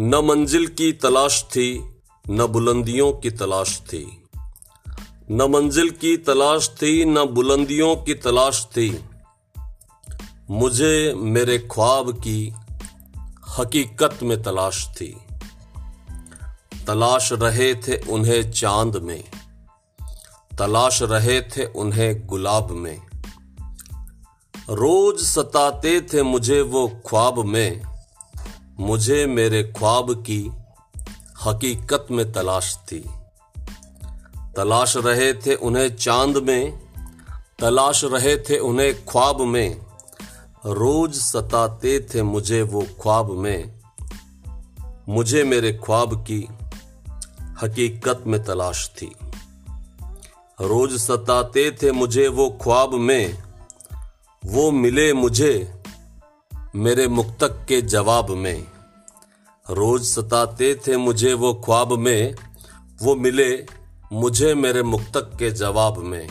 न मंजिल की तलाश थी, न बुलंदियों की तलाश थी। न मंजिल की तलाश थी, न बुलंदियों की तलाश थी। मुझे मेरे ख्वाब की हकीकत में तलाश थी। तलाश रहे थे उन्हें चाँद में। तलाश रहे थे उन्हें गुलाब में। रोज सताते थे मुझे वो ख्वाब में। मुझे मेरे ख्वाब की हकीकत में तलाश थी। तलाश रहे थे उन्हें चाँद में, तलाश रहे थे उन्हें ख्वाब में। रोज सताते थे मुझे वो ख्वाब में। मुझे मेरे ख्वाब की हकीकत में तलाश थी। रोज सताते थे मुझे वो ख्वाब में। वो मिले मुझे मेरे मुक्तक के जवाब में, रोज सताते थे मुझे वो ख्वाब में, वो मिले मुझे मेरे मुक्तक के जवाब में।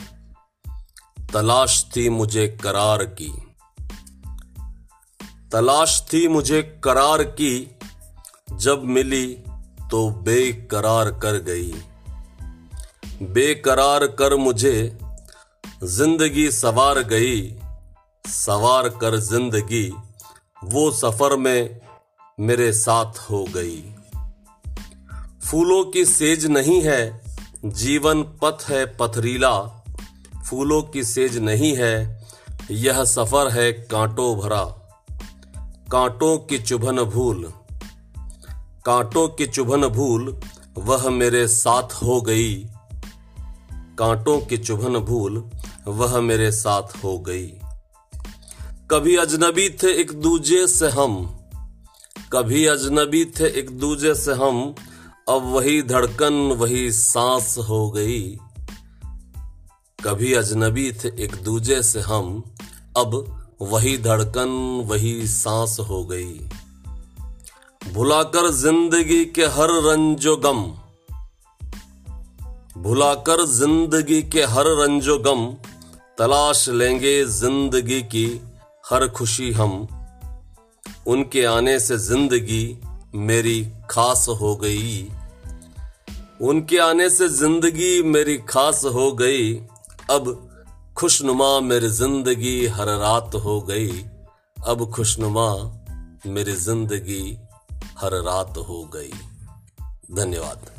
तलाश थी मुझे करार की। तलाश थी मुझे करार की, जब मिली तो बेकरार कर गई। बेकरार कर मुझे ज़िंदगी सवार गई, सवार कर ज़िंदगी वो सफ़र में मेरे साथ हो गई। फूलों की सेज नहीं है, जीवन पथ है पथरीला। फूलों की सेज नहीं है, यह सफ़र है कांटों भरा। कांटों की चुभन भूल, कांटों की चुभन भूल वह मेरे साथ हो गई। कांटों की चुभन भूल वह मेरे साथ हो गई। कभी अजनबी थे एक दूजे से हम। कभी अजनबी थे एक दूजे से हम। अब वही धड़कन, वही सांस हो गई। कभी अजनबी थे एक दूजे से हम। अब वही धड़कन, वही सांस हो गई। भुलाकर ज़िंदगी के हर रंजो गम। भुलाकर ज़िंदगी के हर रंजो गम। तलाश लेंगे ज़िंदगी की हर खुशी हम, उनके आने से ज़िंदगी मेरी खास हो गई। उनके आने से ज़िंदगी मेरी खास हो गई। अब खुशनुमा मेरी ज़िंदगी हर रात हो गई। अब खुशनुमा मेरी ज़िंदगी हर रात हो गई। धन्यवाद।